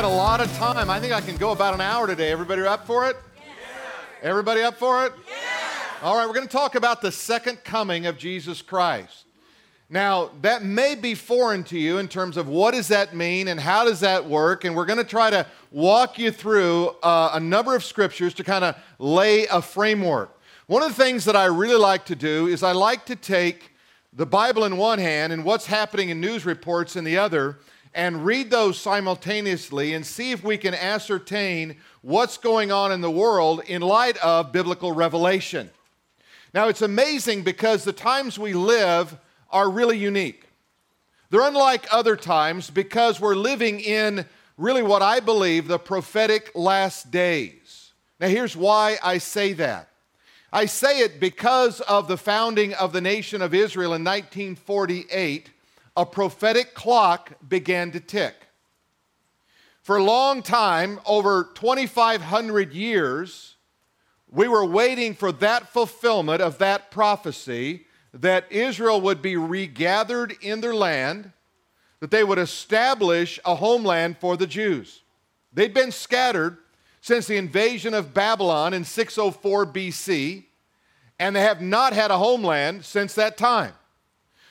got a lot of time. I think I can go about an hour today. Everybody up for it? Yeah. Everybody up for it? Yeah. All right, we're going to talk about the second coming of Jesus Christ. Now, that may be foreign to you in terms of what does that mean and how does that work, and we're going to try to walk you through uh, a number of scriptures to kind of lay a framework. One of the things that I really like to do is I like to take the Bible in one hand and what's happening in news reports in the other and read those simultaneously and see if we can ascertain what's going on in the world in light of biblical revelation. Now, it's amazing because the times we live are really unique. They're unlike other times because we're living in really what I believe the prophetic last days. Now, here's why I say that. I say it because of the founding of the nation of Israel in 1948, a prophetic clock began to tick. For a long time, over 2,500 years, we were waiting for that fulfillment of that prophecy that Israel would be regathered in their land, that they would establish a homeland for the Jews. They'd been scattered since the invasion of Babylon in 604 BC, and they have not had a homeland since that time.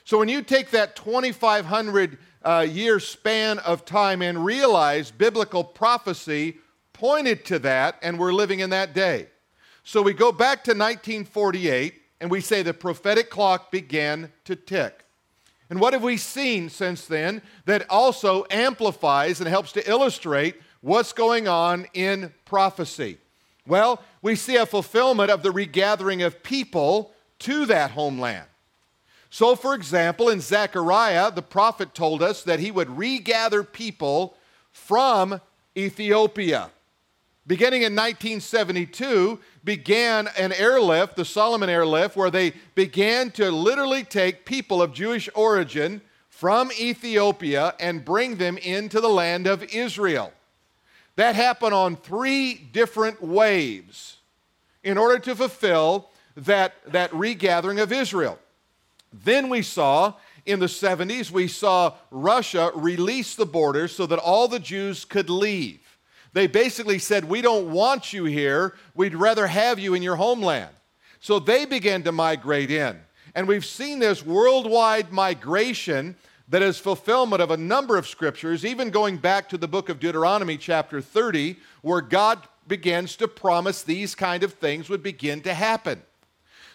So when you take that 2,500 uh, year span of time and realize biblical prophecy pointed to that, and we're living in that day. So we go back to 1948 and we say the prophetic clock began to tick. And what have we seen since then that also amplifies and helps to illustrate what's going on in prophecy? Well, we see a fulfillment of the regathering of people to that homeland. So, for example, in Zechariah, the prophet told us that he would regather people from Ethiopia. Beginning in 1972, began an airlift, the Solomon airlift, where they began to literally take people of Jewish origin from Ethiopia and bring them into the land of Israel. That happened on three different waves in order to fulfill that, that regathering of Israel. Then we saw in the 70s, we saw Russia release the borders so that all the Jews could leave. They basically said, We don't want you here. We'd rather have you in your homeland. So they began to migrate in. And we've seen this worldwide migration that is fulfillment of a number of scriptures, even going back to the book of Deuteronomy, chapter 30, where God begins to promise these kind of things would begin to happen.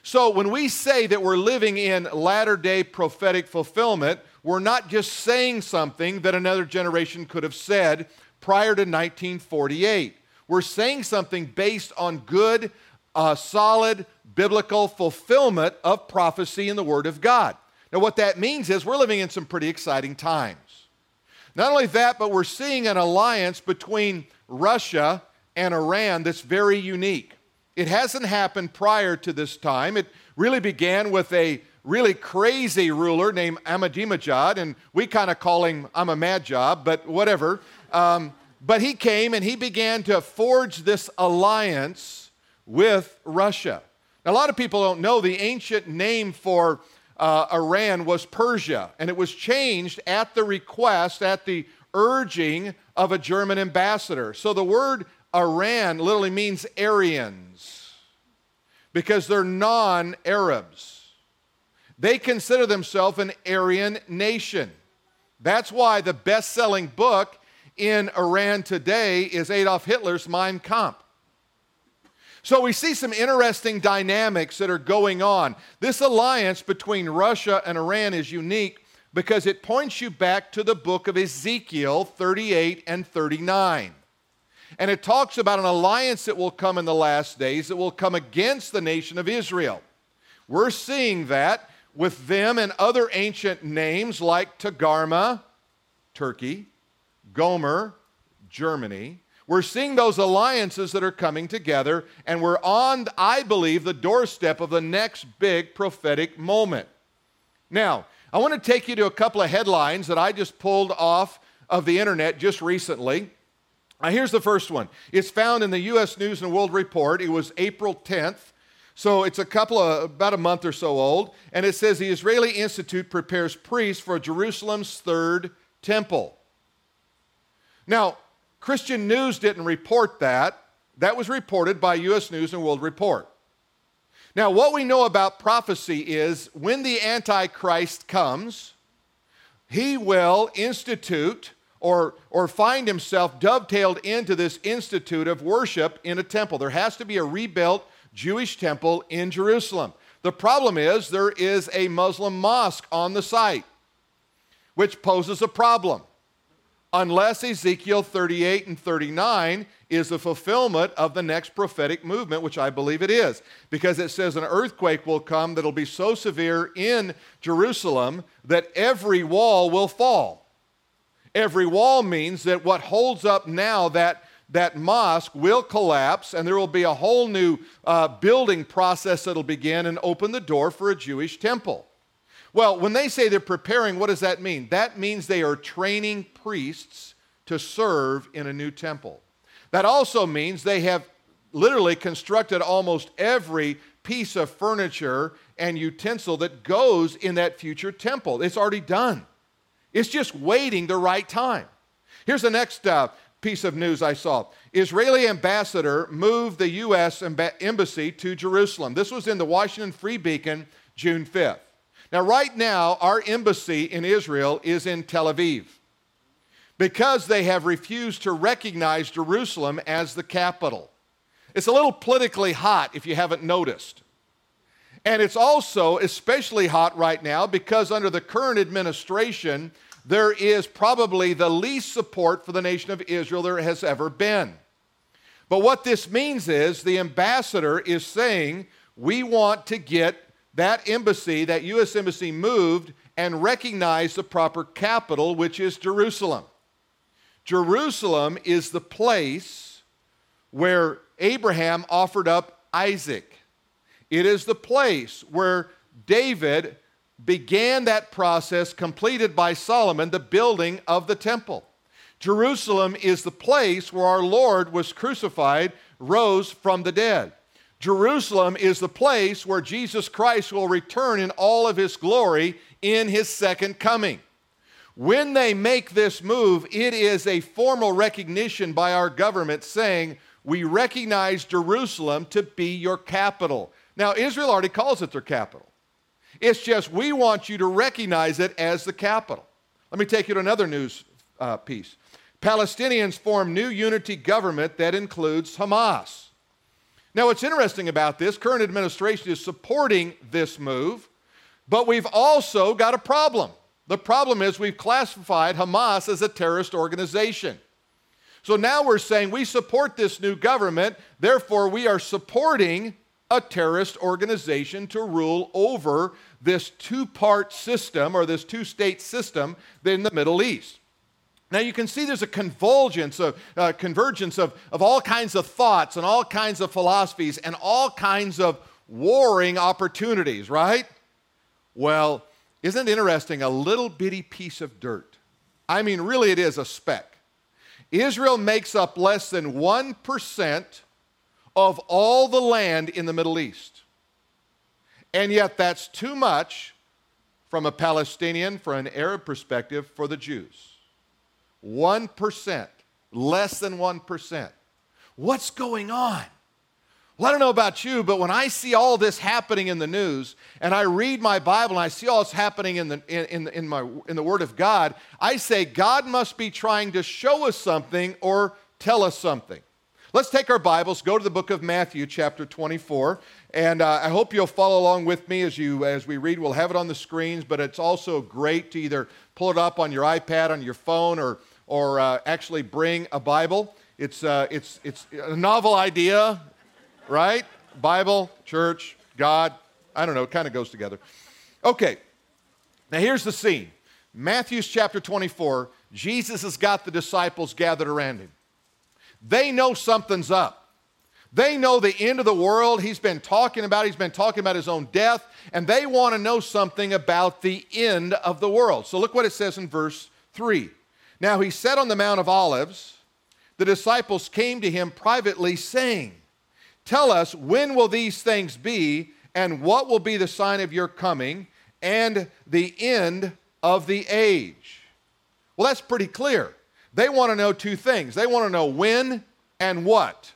So when we say that we're living in latter day prophetic fulfillment, we're not just saying something that another generation could have said prior to 1948. We're saying something based on good, uh, solid biblical fulfillment of prophecy in the Word of God. Now, what that means is we're living in some pretty exciting times. Not only that, but we're seeing an alliance between Russia and Iran that's very unique. It hasn't happened prior to this time. It really began with a really crazy ruler named Ahmadinejad, and we kind of call him I'm a mad job, but whatever. Um, but he came and he began to forge this alliance with Russia. Now, a lot of people don't know the ancient name for uh, Iran was Persia, and it was changed at the request, at the urging of a German ambassador. So the word Iran literally means Aryans because they're non Arabs. They consider themselves an Aryan nation. That's why the best selling book in Iran today is Adolf Hitler's Mein Kampf. So we see some interesting dynamics that are going on. This alliance between Russia and Iran is unique because it points you back to the book of Ezekiel 38 and 39. And it talks about an alliance that will come in the last days that will come against the nation of Israel. We're seeing that with them and other ancient names like Tagarma, Turkey, Gomer, Germany, we're seeing those alliances that are coming together, and we're on, I believe, the doorstep of the next big prophetic moment. Now, I want to take you to a couple of headlines that I just pulled off of the internet just recently. Here's the first one. It's found in the U.S. News and World Report. It was April 10th. So it's a couple of, about a month or so old. And it says the Israeli Institute prepares priests for Jerusalem's third temple. Now, Christian News didn't report that. That was reported by U.S. News and World Report. Now, what we know about prophecy is when the Antichrist comes, he will institute or, or find himself dovetailed into this institute of worship in a temple. There has to be a rebuilt Jewish temple in Jerusalem. The problem is there is a Muslim mosque on the site, which poses a problem. Unless Ezekiel 38 and 39 is the fulfillment of the next prophetic movement, which I believe it is, because it says an earthquake will come that'll be so severe in Jerusalem that every wall will fall. Every wall means that what holds up now that that mosque will collapse and there will be a whole new uh, building process that'll begin and open the door for a Jewish temple. Well, when they say they're preparing, what does that mean? That means they are training priests to serve in a new temple. That also means they have literally constructed almost every piece of furniture and utensil that goes in that future temple. It's already done. It's just waiting the right time. Here's the next uh, piece of news I saw. Israeli ambassador moved the U.S. embassy to Jerusalem. This was in the Washington Free Beacon, June 5th. Now, right now, our embassy in Israel is in Tel Aviv because they have refused to recognize Jerusalem as the capital. It's a little politically hot if you haven't noticed. And it's also especially hot right now because under the current administration, there is probably the least support for the nation of Israel there has ever been. But what this means is the ambassador is saying, we want to get that embassy, that U.S. embassy, moved and recognize the proper capital, which is Jerusalem. Jerusalem is the place where Abraham offered up Isaac. It is the place where David began that process completed by Solomon, the building of the temple. Jerusalem is the place where our Lord was crucified, rose from the dead. Jerusalem is the place where Jesus Christ will return in all of his glory in his second coming. When they make this move, it is a formal recognition by our government saying, We recognize Jerusalem to be your capital. Now, Israel already calls it their capital. It's just we want you to recognize it as the capital. Let me take you to another news uh, piece. Palestinians form new unity government that includes Hamas. Now, what's interesting about this, current administration is supporting this move, but we've also got a problem. The problem is we've classified Hamas as a terrorist organization. So now we're saying we support this new government, therefore, we are supporting a terrorist organization to rule over this two part system or this two state system in the Middle East. Now you can see there's a convergence of, uh, convergence of, of all kinds of thoughts and all kinds of philosophies and all kinds of warring opportunities, right? Well, isn't it interesting? A little bitty piece of dirt. I mean, really, it is a speck. Israel makes up less than 1% of all the land in the Middle East. And yet, that's too much from a Palestinian, for an Arab perspective, for the Jews. 1%, less than 1%. What's going on? Well, I don't know about you, but when I see all this happening in the news and I read my Bible and I see all this happening in the, in, in, my, in the Word of God, I say God must be trying to show us something or tell us something. Let's take our Bibles, go to the book of Matthew, chapter 24, and uh, I hope you'll follow along with me as you as we read. We'll have it on the screens, but it's also great to either pull it up on your iPad, on your phone, or or uh, actually bring a Bible. It's uh, it's it's a novel idea, right? Bible, church, God. I don't know. It kind of goes together. Okay. Now here's the scene. Matthew's chapter 24. Jesus has got the disciples gathered around him. They know something's up. They know the end of the world. He's been talking about, he's been talking about his own death, and they want to know something about the end of the world. So look what it says in verse 3. Now he sat on the Mount of Olives. The disciples came to him privately, saying, Tell us, when will these things be, and what will be the sign of your coming, and the end of the age? Well, that's pretty clear. They want to know two things. They want to know when and what.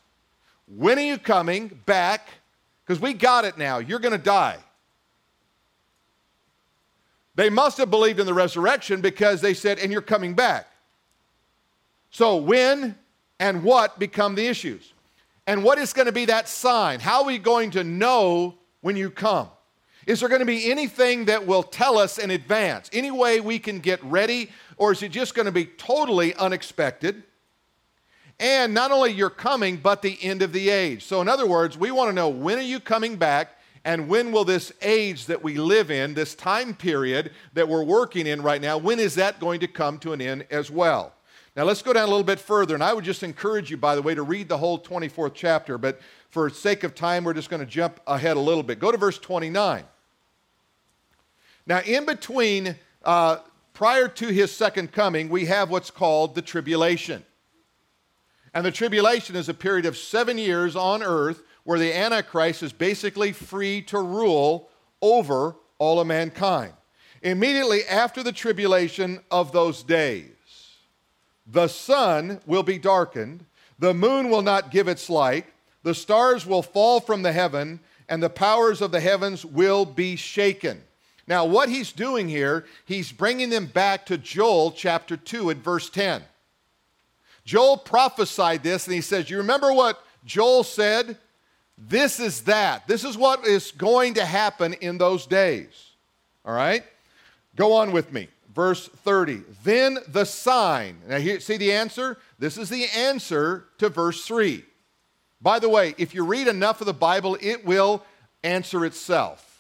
When are you coming back? Because we got it now. You're going to die. They must have believed in the resurrection because they said, and you're coming back. So, when and what become the issues? And what is going to be that sign? How are we going to know when you come? Is there going to be anything that will tell us in advance? Any way we can get ready? Or is it just going to be totally unexpected? And not only your coming, but the end of the age. So, in other words, we want to know when are you coming back? And when will this age that we live in, this time period that we're working in right now, when is that going to come to an end as well? Now let's go down a little bit further, and I would just encourage you, by the way, to read the whole 24th chapter, but for sake of time, we're just going to jump ahead a little bit. Go to verse 29. Now, in between, uh, prior to his second coming, we have what's called the tribulation. And the tribulation is a period of seven years on earth where the Antichrist is basically free to rule over all of mankind. Immediately after the tribulation of those days, the sun will be darkened, the moon will not give its light, the stars will fall from the heaven, and the powers of the heavens will be shaken. Now, what he's doing here, he's bringing them back to Joel chapter 2 and verse 10. Joel prophesied this, and he says, You remember what Joel said? This is that. This is what is going to happen in those days. All right? Go on with me. Verse 30. Then the sign. Now, here, see the answer? This is the answer to verse 3. By the way, if you read enough of the Bible, it will answer itself.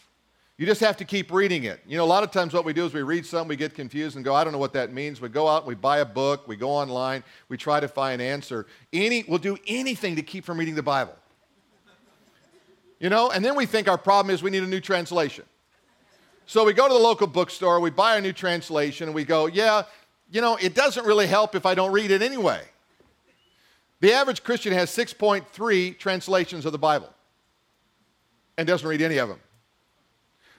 You just have to keep reading it. You know, a lot of times what we do is we read something, we get confused and go, I don't know what that means. We go out we buy a book, we go online, we try to find an answer. Any, we'll do anything to keep from reading the Bible. You know, and then we think our problem is we need a new translation. So we go to the local bookstore, we buy a new translation, and we go, yeah, you know, it doesn't really help if I don't read it anyway. The average Christian has 6.3 translations of the Bible and doesn't read any of them.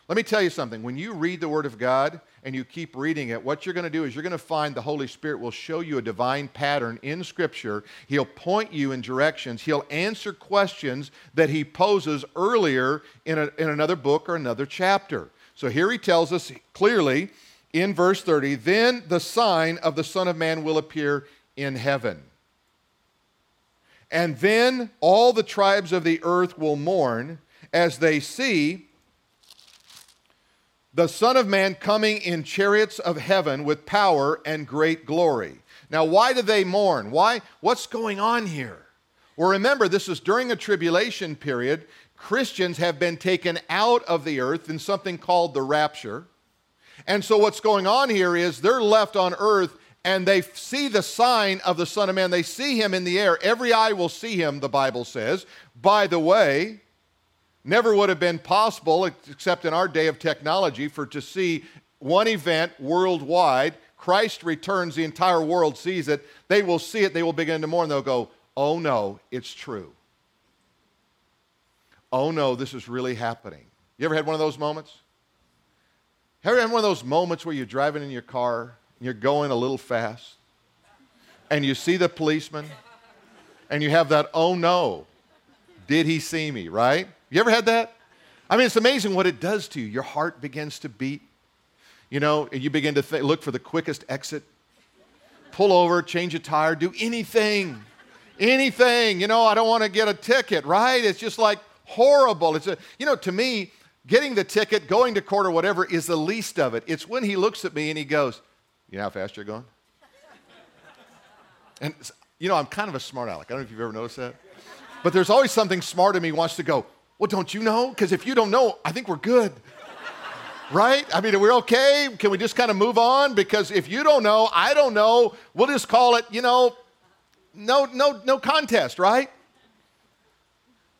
Let me tell you something. When you read the Word of God and you keep reading it, what you're going to do is you're going to find the Holy Spirit will show you a divine pattern in Scripture. He'll point you in directions. He'll answer questions that He poses earlier in, a, in another book or another chapter. So here He tells us clearly in verse 30 then the sign of the Son of Man will appear in heaven. And then all the tribes of the earth will mourn as they see the Son of Man coming in chariots of heaven with power and great glory. Now, why do they mourn? Why? What's going on here? Well, remember, this is during a tribulation period. Christians have been taken out of the earth in something called the rapture. And so, what's going on here is they're left on earth and they see the sign of the Son of Man. They see him in the air. Every eye will see him, the Bible says. By the way, Never would have been possible, except in our day of technology, for to see one event worldwide. Christ returns, the entire world sees it. They will see it, they will begin to mourn. They'll go, Oh no, it's true. Oh no, this is really happening. You ever had one of those moments? Have you ever had one of those moments where you're driving in your car and you're going a little fast and you see the policeman and you have that, oh no, did he see me, right? You ever had that? I mean, it's amazing what it does to you. Your heart begins to beat, you know, and you begin to th- look for the quickest exit. Pull over, change a tire, do anything. Anything. You know, I don't want to get a ticket, right? It's just like horrible. It's a, you know, to me, getting the ticket, going to court or whatever is the least of it. It's when he looks at me and he goes, You know how fast you're going? And, you know, I'm kind of a smart aleck. I don't know if you've ever noticed that. But there's always something smart in me wants to go, well, don't you know? Because if you don't know, I think we're good. right? I mean, are we okay? Can we just kind of move on? Because if you don't know, I don't know, we'll just call it, you know, no, no, no contest, right?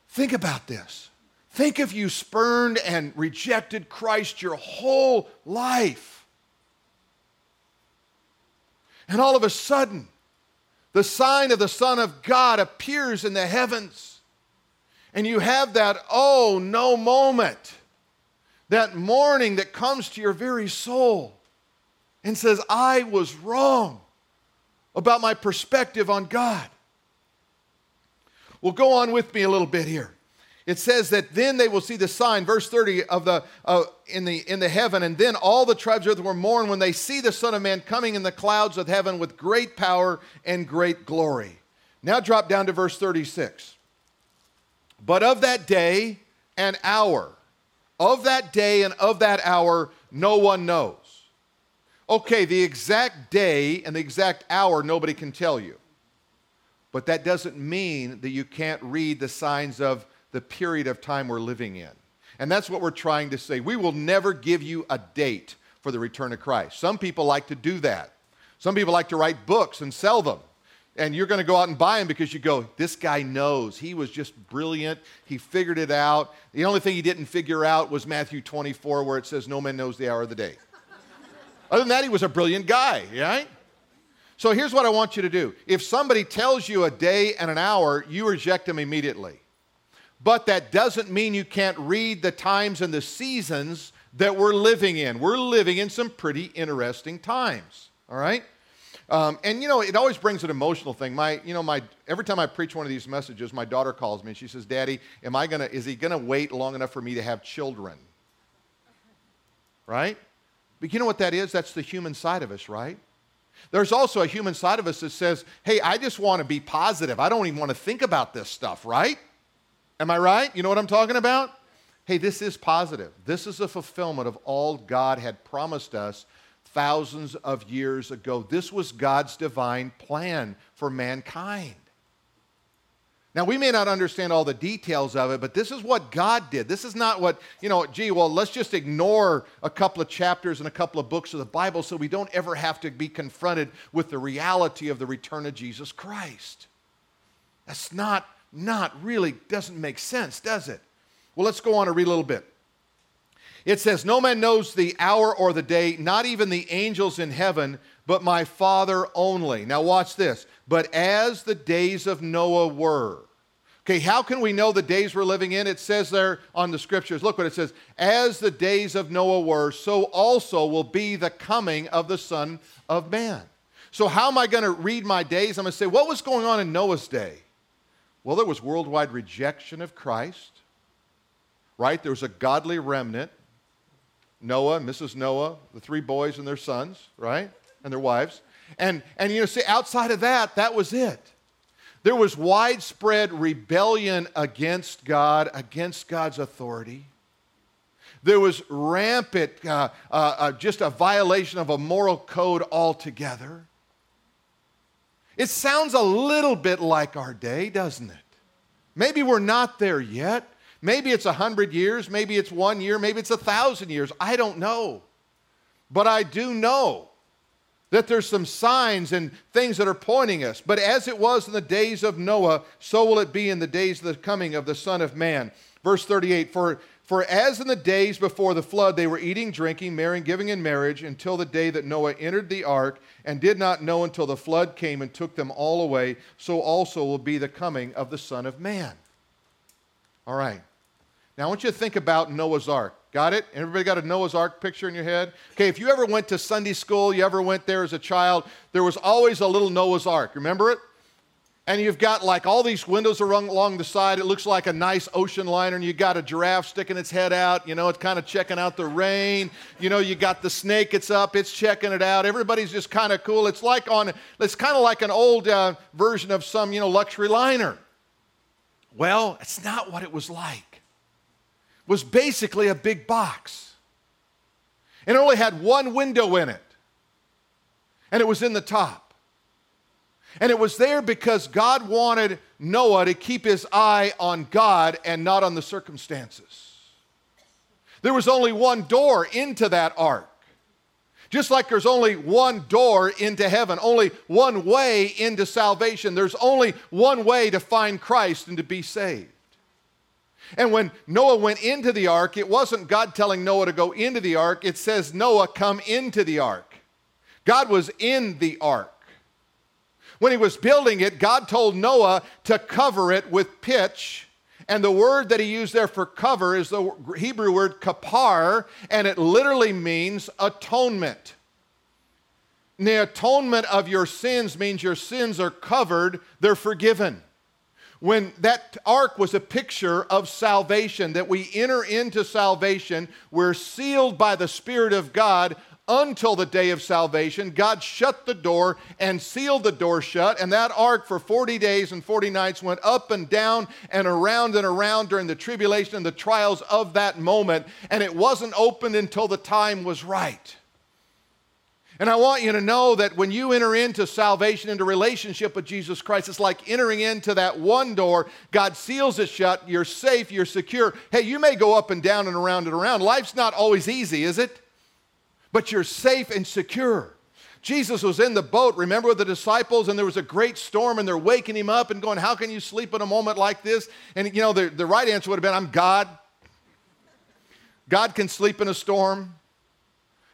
Think about this. Think if you spurned and rejected Christ your whole life. And all of a sudden, the sign of the Son of God appears in the heavens and you have that oh no moment, that morning that comes to your very soul and says, I was wrong. about my perspective on God. Well, go on with me a little bit here. It says that then they will see the sign, verse 30 of the uh, in the in the heaven, and then all the tribes of earth will mourn when they see the Son of Man coming in the clouds of heaven with great power and great glory. Now drop down to verse 36. But of that day and hour, of that day and of that hour, no one knows. Okay, the exact day and the exact hour, nobody can tell you. But that doesn't mean that you can't read the signs of the period of time we're living in. And that's what we're trying to say. We will never give you a date for the return of Christ. Some people like to do that. Some people like to write books and sell them and you're going to go out and buy him because you go, this guy knows. He was just brilliant. He figured it out. The only thing he didn't figure out was Matthew 24, where it says, No man knows the hour of the day. Other than that, he was a brilliant guy, right? So here's what I want you to do. If somebody tells you a day and an hour, you reject them immediately. But that doesn't mean you can't read the times and the seasons that we're living in. We're living in some pretty interesting times, all right? Um, and you know, it always brings an emotional thing. My, you know, my every time I preach one of these messages, my daughter calls me and she says, "Daddy, am I gonna? Is he gonna wait long enough for me to have children?" Right? But you know what that is? That's the human side of us, right? There's also a human side of us that says, "Hey, I just want to be positive. I don't even want to think about this stuff." Right? Am I right? You know what I'm talking about? Hey, this is positive. This is a fulfillment of all God had promised us thousands of years ago. This was God's divine plan for mankind. Now, we may not understand all the details of it, but this is what God did. This is not what, you know, gee, well, let's just ignore a couple of chapters and a couple of books of the Bible so we don't ever have to be confronted with the reality of the return of Jesus Christ. That's not, not really, doesn't make sense, does it? Well, let's go on and read a little bit. It says, No man knows the hour or the day, not even the angels in heaven, but my Father only. Now, watch this. But as the days of Noah were. Okay, how can we know the days we're living in? It says there on the scriptures. Look what it says. As the days of Noah were, so also will be the coming of the Son of Man. So, how am I going to read my days? I'm going to say, what was going on in Noah's day? Well, there was worldwide rejection of Christ, right? There was a godly remnant. Noah, Mrs. Noah, the three boys and their sons, right? And their wives. And, and you know, see, outside of that, that was it. There was widespread rebellion against God, against God's authority. There was rampant, uh, uh, uh, just a violation of a moral code altogether. It sounds a little bit like our day, doesn't it? Maybe we're not there yet, Maybe it's a hundred years, maybe it's one year, maybe it's a thousand years. I don't know. But I do know that there's some signs and things that are pointing us. But as it was in the days of Noah, so will it be in the days of the coming of the Son of Man. Verse 38 For, for as in the days before the flood, they were eating, drinking, marrying, giving in marriage until the day that Noah entered the ark and did not know until the flood came and took them all away, so also will be the coming of the Son of Man. All right. Now, I want you to think about Noah's Ark. Got it? Everybody got a Noah's Ark picture in your head? Okay, if you ever went to Sunday school, you ever went there as a child, there was always a little Noah's Ark. Remember it? And you've got like all these windows along the side. It looks like a nice ocean liner, and you got a giraffe sticking its head out. You know, it's kind of checking out the rain. You know, you got the snake. It's up. It's checking it out. Everybody's just kind of cool. It's like on. It's kind of like an old uh, version of some you know luxury liner. Well, it's not what it was like. It was basically a big box. And it only had one window in it. And it was in the top. And it was there because God wanted Noah to keep his eye on God and not on the circumstances. There was only one door into that ark. Just like there's only one door into heaven, only one way into salvation, there's only one way to find Christ and to be saved. And when Noah went into the ark, it wasn't God telling Noah to go into the ark, it says, Noah, come into the ark. God was in the ark. When he was building it, God told Noah to cover it with pitch and the word that he used there for cover is the Hebrew word kapar, and it literally means atonement. the atonement of your sins means your sins are covered, they're forgiven. When that ark was a picture of salvation, that we enter into salvation, we're sealed by the Spirit of God until the day of salvation. God shut the door and sealed the door shut, and that ark for 40 days and 40 nights went up and down and around and around during the tribulation and the trials of that moment, and it wasn't opened until the time was right. And I want you to know that when you enter into salvation, into relationship with Jesus Christ, it's like entering into that one door. God seals it shut. You're safe. You're secure. Hey, you may go up and down and around and around. Life's not always easy, is it? But you're safe and secure. Jesus was in the boat, remember, with the disciples, and there was a great storm, and they're waking him up and going, How can you sleep in a moment like this? And, you know, the, the right answer would have been, I'm God. God can sleep in a storm.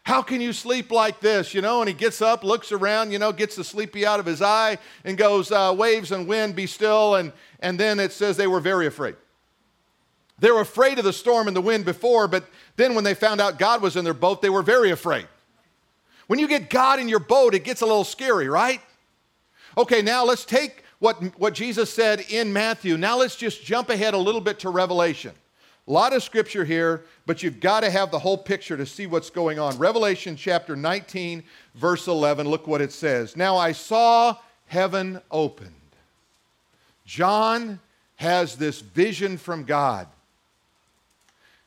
How can you sleep like this? You know, and he gets up, looks around, you know, gets the sleepy out of his eye, and goes, uh, Waves and wind, be still. And, and then it says they were very afraid. They were afraid of the storm and the wind before, but then when they found out God was in their boat, they were very afraid. When you get God in your boat, it gets a little scary, right? Okay, now let's take what, what Jesus said in Matthew. Now let's just jump ahead a little bit to Revelation. A lot of scripture here, but you've got to have the whole picture to see what's going on. Revelation chapter 19, verse 11, look what it says. Now I saw heaven opened. John has this vision from God.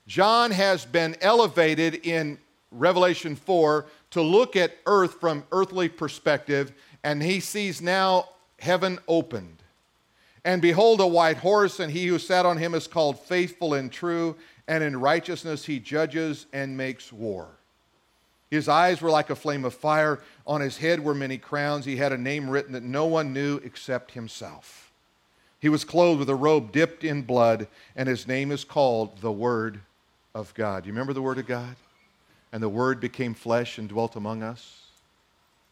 John has been elevated in Revelation 4 to look at earth from earthly perspective, and he sees now heaven opened. And behold, a white horse, and he who sat on him is called faithful and true, and in righteousness he judges and makes war. His eyes were like a flame of fire. On his head were many crowns. He had a name written that no one knew except himself. He was clothed with a robe dipped in blood, and his name is called the Word of God. You remember the Word of God? And the Word became flesh and dwelt among us.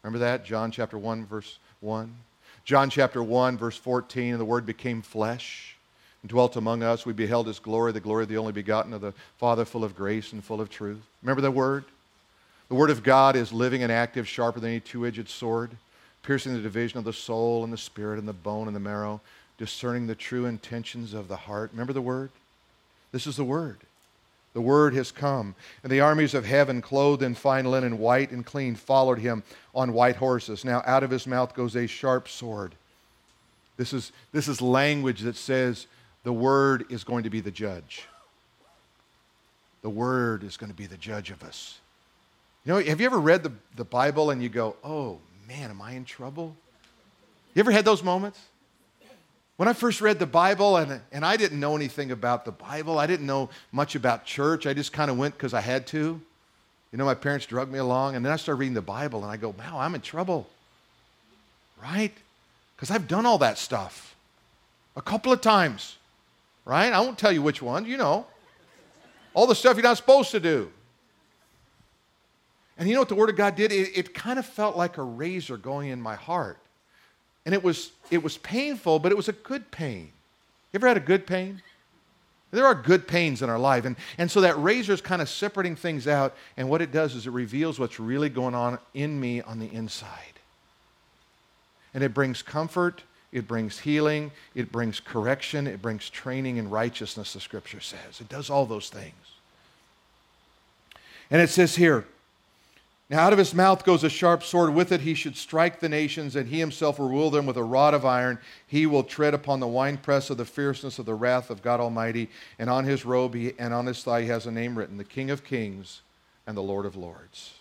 Remember that? John chapter 1, verse 1. John chapter 1, verse 14, and the Word became flesh and dwelt among us. We beheld His glory, the glory of the only begotten of the Father, full of grace and full of truth. Remember the Word? The Word of God is living and active, sharper than any two edged sword, piercing the division of the soul and the spirit and the bone and the marrow, discerning the true intentions of the heart. Remember the Word? This is the Word. The word has come. And the armies of heaven, clothed in fine linen, white and clean, followed him on white horses. Now out of his mouth goes a sharp sword. This is, this is language that says the word is going to be the judge. The word is going to be the judge of us. You know, have you ever read the, the Bible and you go, oh man, am I in trouble? You ever had those moments? When I first read the Bible, and, and I didn't know anything about the Bible, I didn't know much about church. I just kind of went because I had to. You know, my parents drug me along, and then I started reading the Bible, and I go, wow, I'm in trouble. Right? Because I've done all that stuff a couple of times. Right? I won't tell you which one, you know. All the stuff you're not supposed to do. And you know what the Word of God did? It, it kind of felt like a razor going in my heart. And it was, it was painful, but it was a good pain. You ever had a good pain? There are good pains in our life. And, and so that razor is kind of separating things out. And what it does is it reveals what's really going on in me on the inside. And it brings comfort, it brings healing, it brings correction, it brings training in righteousness, the scripture says. It does all those things. And it says here, now, out of his mouth goes a sharp sword. With it, he should strike the nations, and he himself will rule them with a rod of iron. He will tread upon the winepress of the fierceness of the wrath of God Almighty. And on his robe he, and on his thigh he has a name written the King of Kings and the Lord of Lords.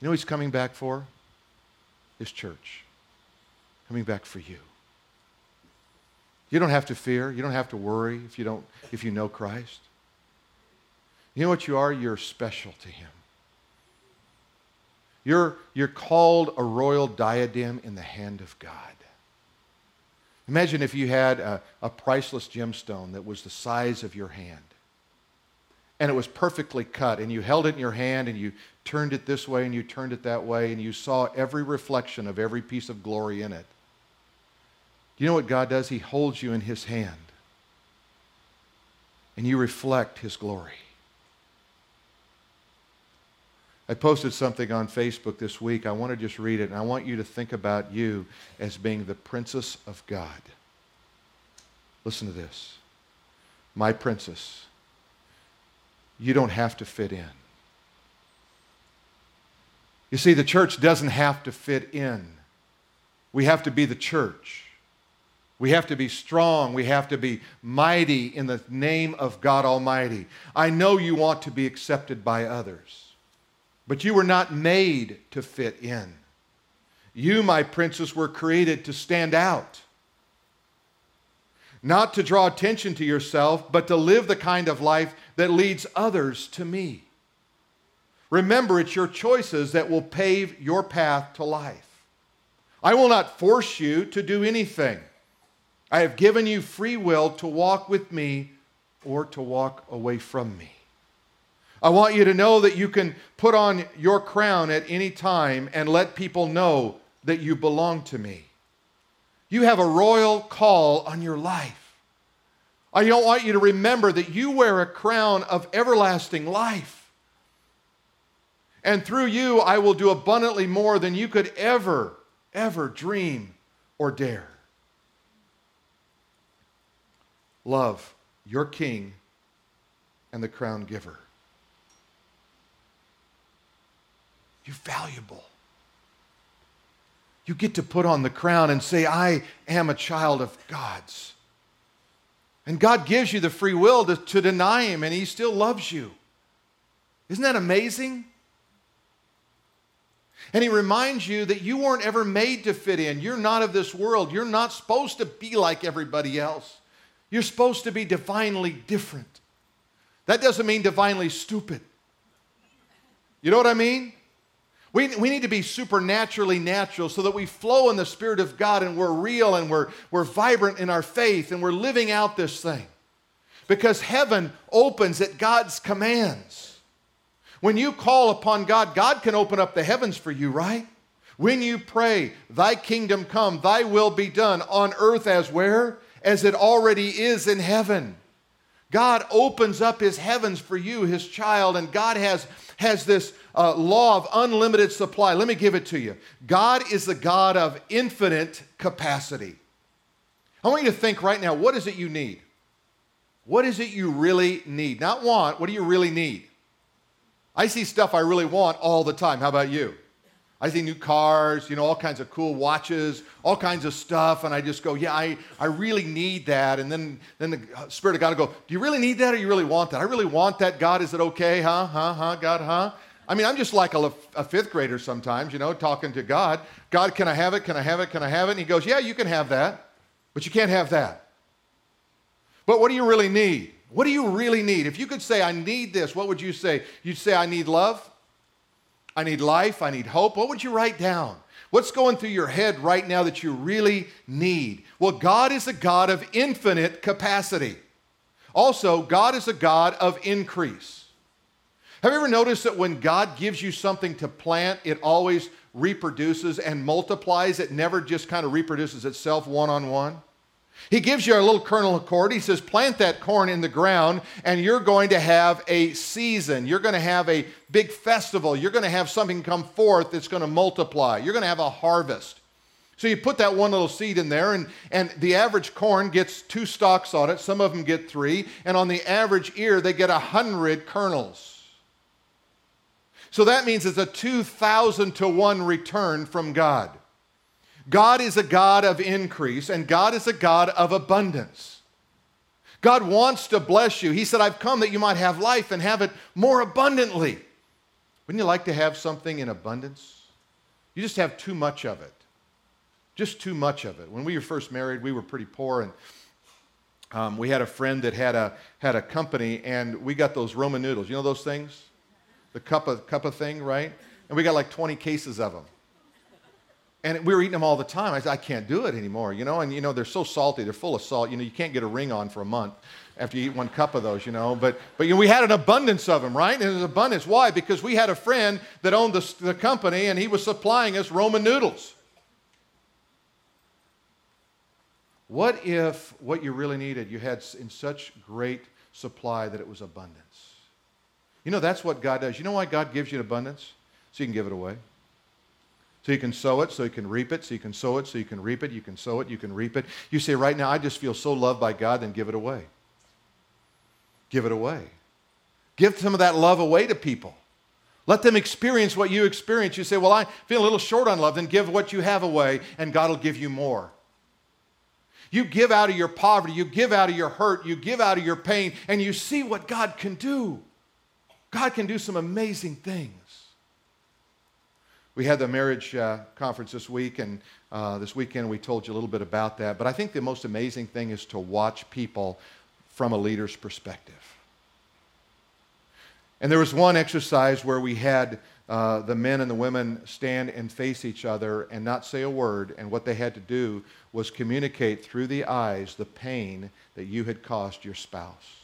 You know he's coming back for? His church. Coming back for you. You don't have to fear. You don't have to worry if you, don't, if you know Christ. You know what you are? You're special to Him. You're, you're called a royal diadem in the hand of God. Imagine if you had a, a priceless gemstone that was the size of your hand and it was perfectly cut, and you held it in your hand, and you turned it this way, and you turned it that way, and you saw every reflection of every piece of glory in it. You know what God does? He holds you in His hand, and you reflect His glory. I posted something on Facebook this week. I want to just read it, and I want you to think about you as being the princess of God. Listen to this. My princess, you don't have to fit in. You see, the church doesn't have to fit in. We have to be the church. We have to be strong. We have to be mighty in the name of God Almighty. I know you want to be accepted by others, but you were not made to fit in. You, my princess, were created to stand out. Not to draw attention to yourself, but to live the kind of life that leads others to me. Remember, it's your choices that will pave your path to life. I will not force you to do anything. I have given you free will to walk with me or to walk away from me. I want you to know that you can put on your crown at any time and let people know that you belong to me. You have a royal call on your life. I don't want you to remember that you wear a crown of everlasting life. And through you, I will do abundantly more than you could ever, ever dream or dare. love your king and the crown giver. You're valuable. You get to put on the crown and say, I am a child of God's. And God gives you the free will to, to deny Him, and He still loves you. Isn't that amazing? And he reminds you that you weren't ever made to fit in. You're not of this world. You're not supposed to be like everybody else. You're supposed to be divinely different. That doesn't mean divinely stupid. You know what I mean? We, we need to be supernaturally natural so that we flow in the Spirit of God and we're real and we're, we're vibrant in our faith and we're living out this thing. Because heaven opens at God's commands. When you call upon God, God can open up the heavens for you, right? When you pray, Thy kingdom come, Thy will be done on earth as where? as it already is in heaven. God opens up his heavens for you, his child, and God has, has this uh, law of unlimited supply. Let me give it to you. God is the God of infinite capacity. I want you to think right now what is it you need? What is it you really need? Not want, what do you really need? I see stuff I really want all the time. How about you? I see new cars, you know, all kinds of cool watches, all kinds of stuff, and I just go, yeah, I, I really need that. And then, then the Spirit of God will go, do you really need that or you really want that? I really want that. God, is it okay? Huh? Huh? Huh? God, huh? I mean, I'm just like a, a fifth grader sometimes, you know, talking to God. God, can I have it? Can I have it? Can I have it? And he goes, yeah, you can have that, but you can't have that. But what do you really need? What do you really need? If you could say, I need this, what would you say? You'd say, I need love. I need life, I need hope. What would you write down? What's going through your head right now that you really need? Well, God is a God of infinite capacity. Also, God is a God of increase. Have you ever noticed that when God gives you something to plant, it always reproduces and multiplies? It never just kind of reproduces itself one on one? He gives you a little kernel of corn. He says, plant that corn in the ground, and you're going to have a season. You're going to have a big festival. You're going to have something come forth that's going to multiply. You're going to have a harvest. So you put that one little seed in there, and, and the average corn gets two stalks on it. Some of them get three. And on the average ear, they get a hundred kernels. So that means it's a 2,000 to 1 return from God. God is a God of increase and God is a God of abundance. God wants to bless you. He said, I've come that you might have life and have it more abundantly. Wouldn't you like to have something in abundance? You just have too much of it. Just too much of it. When we were first married, we were pretty poor and um, we had a friend that had a, had a company and we got those Roman noodles. You know those things? The cup of, cup of thing, right? And we got like 20 cases of them. And we were eating them all the time. I said, I can't do it anymore, you know. And you know, they're so salty, they're full of salt. You know, you can't get a ring on for a month after you eat one cup of those, you know. But but you know, we had an abundance of them, right? And was abundance. Why? Because we had a friend that owned the, the company, and he was supplying us Roman noodles. What if what you really needed you had in such great supply that it was abundance? You know, that's what God does. You know why God gives you abundance? so you can give it away. So you can sow it, so you can reap it, so you can sow it, so you can reap it, you can sow it, you can reap it. You say, right now, I just feel so loved by God, then give it away. Give it away. Give some of that love away to people. Let them experience what you experience. You say, Well, I feel a little short on love, then give what you have away, and God will give you more. You give out of your poverty, you give out of your hurt, you give out of your pain, and you see what God can do. God can do some amazing things. We had the marriage uh, conference this week, and uh, this weekend we told you a little bit about that. But I think the most amazing thing is to watch people from a leader's perspective. And there was one exercise where we had uh, the men and the women stand and face each other and not say a word, and what they had to do was communicate through the eyes the pain that you had caused your spouse.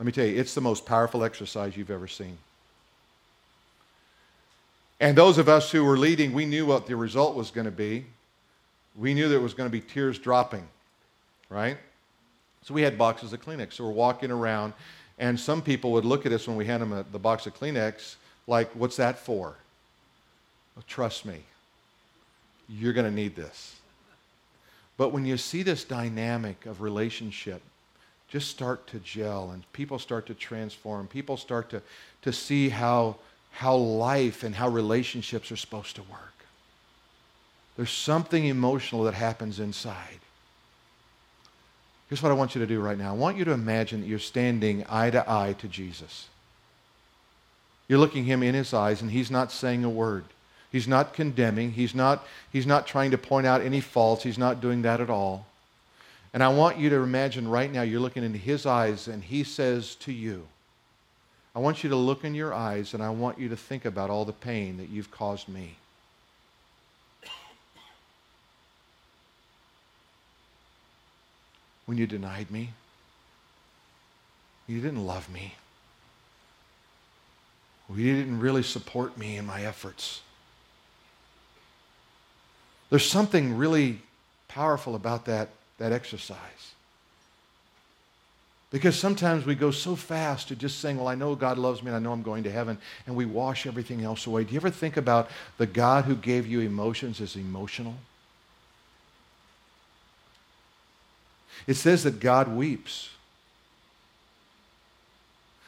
Let me tell you, it's the most powerful exercise you've ever seen. And those of us who were leading, we knew what the result was going to be. We knew there was going to be tears dropping, right? So we had boxes of Kleenex. So we're walking around, and some people would look at us when we hand them a, the box of Kleenex, like, what's that for? Well, trust me, you're going to need this. But when you see this dynamic of relationship just start to gel and people start to transform, people start to, to see how how life and how relationships are supposed to work. There's something emotional that happens inside. Here's what I want you to do right now. I want you to imagine that you're standing eye to eye to Jesus. You're looking him in his eyes, and he's not saying a word. He's not condemning. He's not, he's not trying to point out any faults. He's not doing that at all. And I want you to imagine right now you're looking into his eyes, and he says to you, I want you to look in your eyes and I want you to think about all the pain that you've caused me. When you denied me, you didn't love me. You didn't really support me in my efforts. There's something really powerful about that, that exercise. Because sometimes we go so fast to just saying, Well, I know God loves me and I know I'm going to heaven, and we wash everything else away. Do you ever think about the God who gave you emotions as emotional? It says that God weeps.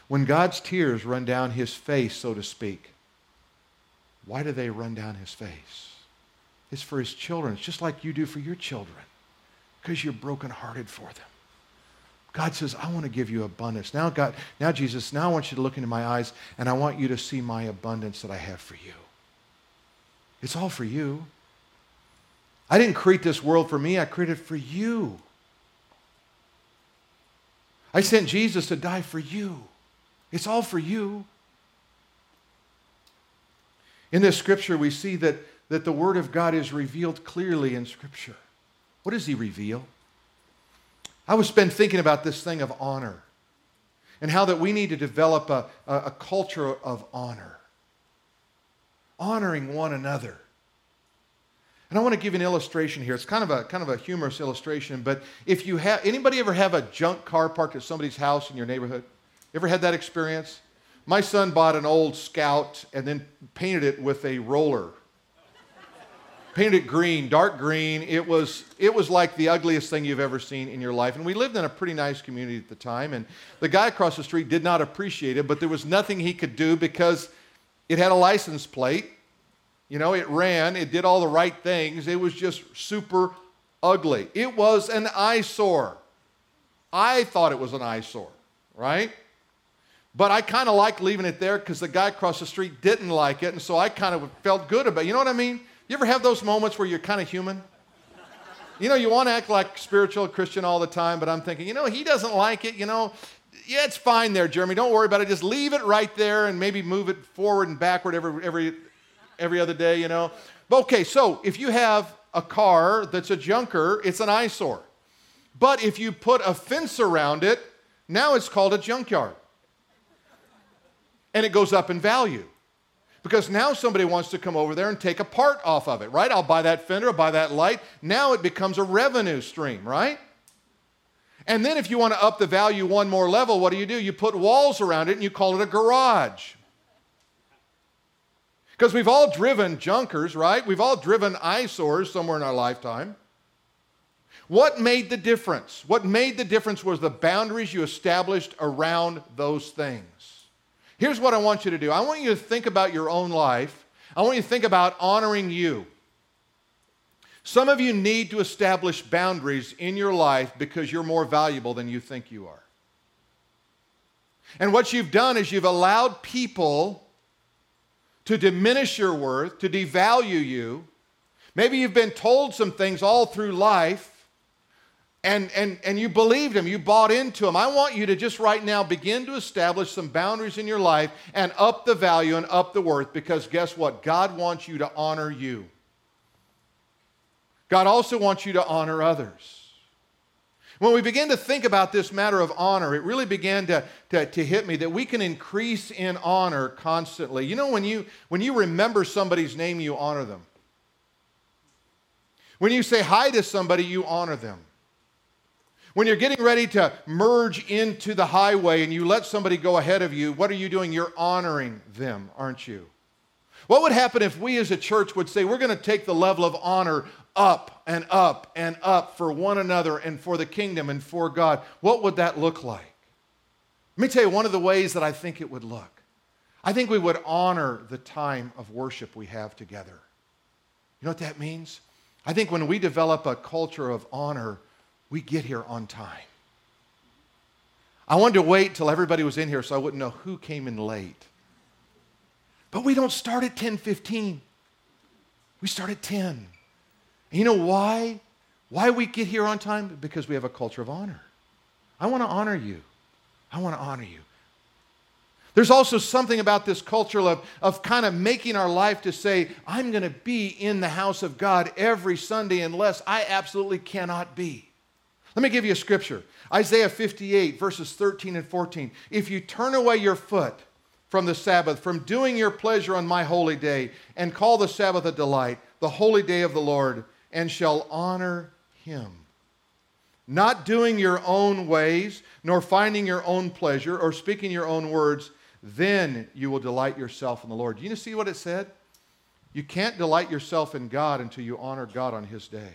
When God's tears run down his face, so to speak, why do they run down his face? It's for his children. It's just like you do for your children, because you're brokenhearted for them. God says, I want to give you abundance. Now, God, now, Jesus, now I want you to look into my eyes and I want you to see my abundance that I have for you. It's all for you. I didn't create this world for me, I created it for you. I sent Jesus to die for you. It's all for you. In this scripture, we see that, that the Word of God is revealed clearly in Scripture. What does He reveal? I was been thinking about this thing of honor and how that we need to develop a, a, a culture of honor, honoring one another. And I want to give an illustration here. It's kind of a kind of a humorous illustration, but if you have anybody ever have a junk car parked at somebody's house in your neighborhood? Ever had that experience? My son bought an old Scout and then painted it with a roller painted it green, dark green. It was, it was like the ugliest thing you've ever seen in your life. And we lived in a pretty nice community at the time. And the guy across the street did not appreciate it, but there was nothing he could do because it had a license plate. You know, it ran, it did all the right things. It was just super ugly. It was an eyesore. I thought it was an eyesore, right? But I kind of liked leaving it there because the guy across the street didn't like it, and so I kind of felt good about it. You know what I mean? You ever have those moments where you're kind of human? You know, you want to act like spiritual Christian all the time, but I'm thinking, you know, he doesn't like it, you know. Yeah, it's fine there, Jeremy. Don't worry about it. Just leave it right there and maybe move it forward and backward every every every other day, you know. But okay, so if you have a car that's a junker, it's an eyesore. But if you put a fence around it, now it's called a junkyard. And it goes up in value. Because now somebody wants to come over there and take a part off of it, right? I'll buy that fender, I'll buy that light. Now it becomes a revenue stream, right? And then if you want to up the value one more level, what do you do? You put walls around it and you call it a garage. Because we've all driven junkers, right? We've all driven eyesores somewhere in our lifetime. What made the difference? What made the difference was the boundaries you established around those things. Here's what I want you to do I want you to think about your own life, I want you to think about honoring you. Some of you need to establish boundaries in your life because you're more valuable than you think you are. And what you've done is you've allowed people to diminish your worth, to devalue you. Maybe you've been told some things all through life and, and, and you believed him, you bought into him. I want you to just right now begin to establish some boundaries in your life and up the value and up the worth because guess what? God wants you to honor you. God also wants you to honor others. When we begin to think about this matter of honor, it really began to, to, to, hit me that we can increase in honor constantly. You know, when you, when you remember somebody's name, you honor them. When you say hi to somebody, you honor them. When you're getting ready to merge into the highway and you let somebody go ahead of you, what are you doing? You're honoring them, aren't you? What would happen if we as a church would say, we're going to take the level of honor up and up and up for one another and for the kingdom and for God, what would that look like? Let me tell you one of the ways that I think it would look. I think we would honor the time of worship we have together. You know what that means? I think when we develop a culture of honor, we get here on time. I wanted to wait till everybody was in here so I wouldn't know who came in late. But we don't start at 10:15. We start at 10. And you know why? Why we get here on time? Because we have a culture of honor. I want to honor you. I want to honor you. There's also something about this culture of, of kind of making our life to say, I'm going to be in the house of God every Sunday unless I absolutely cannot be. Let me give you a scripture Isaiah 58, verses 13 and 14. If you turn away your foot from the Sabbath, from doing your pleasure on my holy day, and call the Sabbath a delight, the holy day of the Lord, and shall honor him. Not doing your own ways, nor finding your own pleasure, or speaking your own words, then you will delight yourself in the Lord. You see what it said? You can't delight yourself in God until you honor God on his day.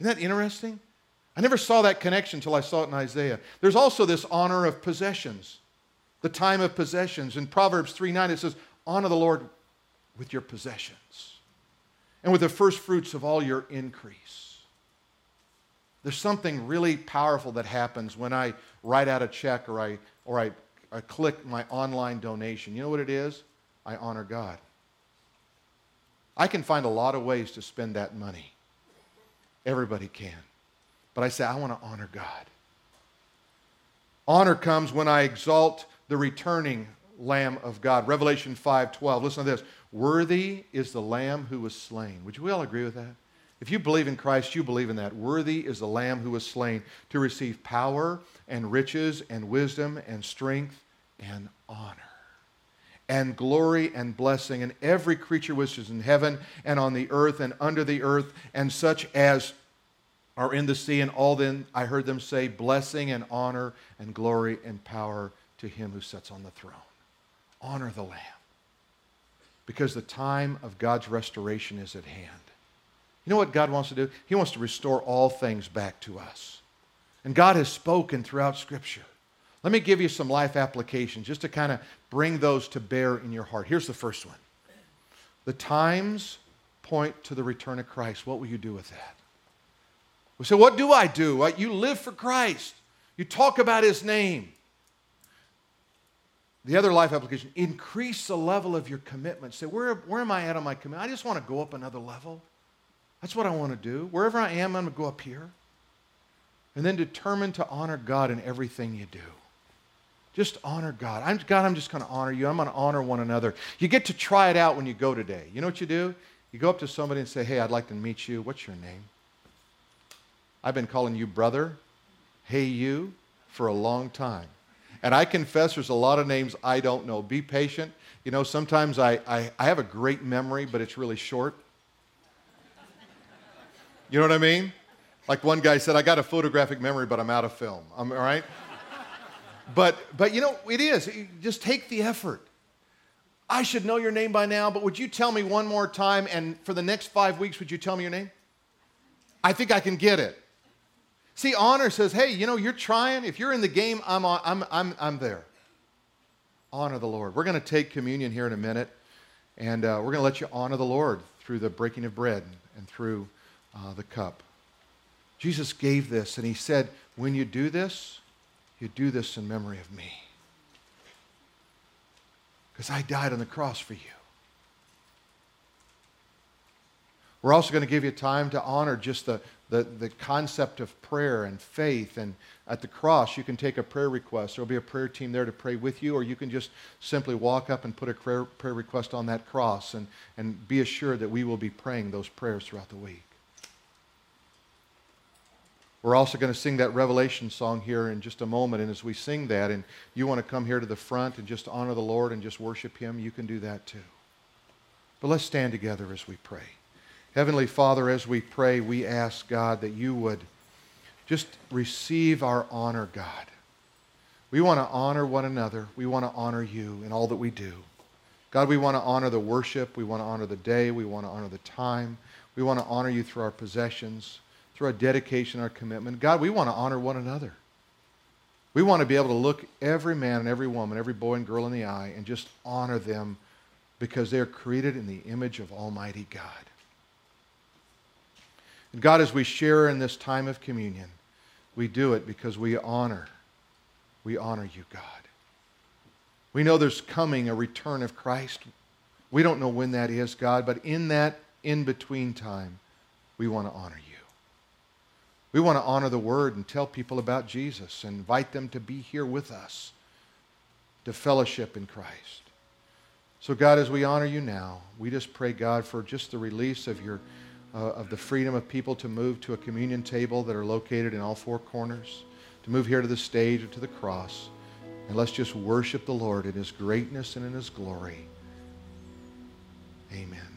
Isn't that interesting? I never saw that connection until I saw it in Isaiah. There's also this honor of possessions, the time of possessions. In Proverbs 3 9, it says, Honor the Lord with your possessions and with the first fruits of all your increase. There's something really powerful that happens when I write out a check or I, or I, I click my online donation. You know what it is? I honor God. I can find a lot of ways to spend that money. Everybody can. But I say, I want to honor God. Honor comes when I exalt the returning Lamb of God. Revelation 5:12. Listen to this. Worthy is the Lamb who was slain. Would you all agree with that? If you believe in Christ, you believe in that. Worthy is the Lamb who was slain to receive power and riches and wisdom and strength and honor and glory and blessing. And every creature which is in heaven and on the earth and under the earth and such as are in the sea. And all then I heard them say, Blessing and honor and glory and power to him who sits on the throne. Honor the Lamb because the time of God's restoration is at hand. You know what God wants to do? He wants to restore all things back to us. And God has spoken throughout Scripture. Let me give you some life applications just to kind of bring those to bear in your heart. Here's the first one The times point to the return of Christ. What will you do with that? We say, What do I do? You live for Christ, you talk about His name. The other life application, increase the level of your commitment. Say, where, where am I at on my commitment? I just want to go up another level. That's what I want to do. Wherever I am, I'm going to go up here. And then determine to honor God in everything you do. Just honor God. I'm, God, I'm just going to honor you. I'm going to honor one another. You get to try it out when you go today. You know what you do? You go up to somebody and say, Hey, I'd like to meet you. What's your name? I've been calling you brother, hey, you, for a long time. And I confess there's a lot of names I don't know. Be patient. You know, sometimes I, I, I have a great memory, but it's really short. You know what I mean? Like one guy said, I got a photographic memory, but I'm out of film. I'm, all right? but, but you know, it is. Just take the effort. I should know your name by now, but would you tell me one more time? And for the next five weeks, would you tell me your name? I think I can get it. See, honor says, hey, you know, you're trying. If you're in the game, I'm, on, I'm, I'm, I'm there. Honor the Lord. We're going to take communion here in a minute, and uh, we're going to let you honor the Lord through the breaking of bread and through uh, the cup. Jesus gave this, and he said, when you do this, you do this in memory of me. Because I died on the cross for you. We're also going to give you time to honor just the, the, the concept of prayer and faith. And at the cross, you can take a prayer request. There'll be a prayer team there to pray with you, or you can just simply walk up and put a prayer, prayer request on that cross and, and be assured that we will be praying those prayers throughout the week. We're also going to sing that Revelation song here in just a moment. And as we sing that, and you want to come here to the front and just honor the Lord and just worship Him, you can do that too. But let's stand together as we pray. Heavenly Father, as we pray, we ask, God, that you would just receive our honor, God. We want to honor one another. We want to honor you in all that we do. God, we want to honor the worship. We want to honor the day. We want to honor the time. We want to honor you through our possessions, through our dedication, our commitment. God, we want to honor one another. We want to be able to look every man and every woman, every boy and girl in the eye and just honor them because they are created in the image of Almighty God. And God, as we share in this time of communion, we do it because we honor, we honor you, God. We know there's coming a return of Christ. We don't know when that is, God, but in that in between time, we want to honor you. We want to honor the word and tell people about Jesus and invite them to be here with us to fellowship in Christ. So, God, as we honor you now, we just pray, God, for just the release of your uh, of the freedom of people to move to a communion table that are located in all four corners, to move here to the stage or to the cross. And let's just worship the Lord in his greatness and in his glory. Amen.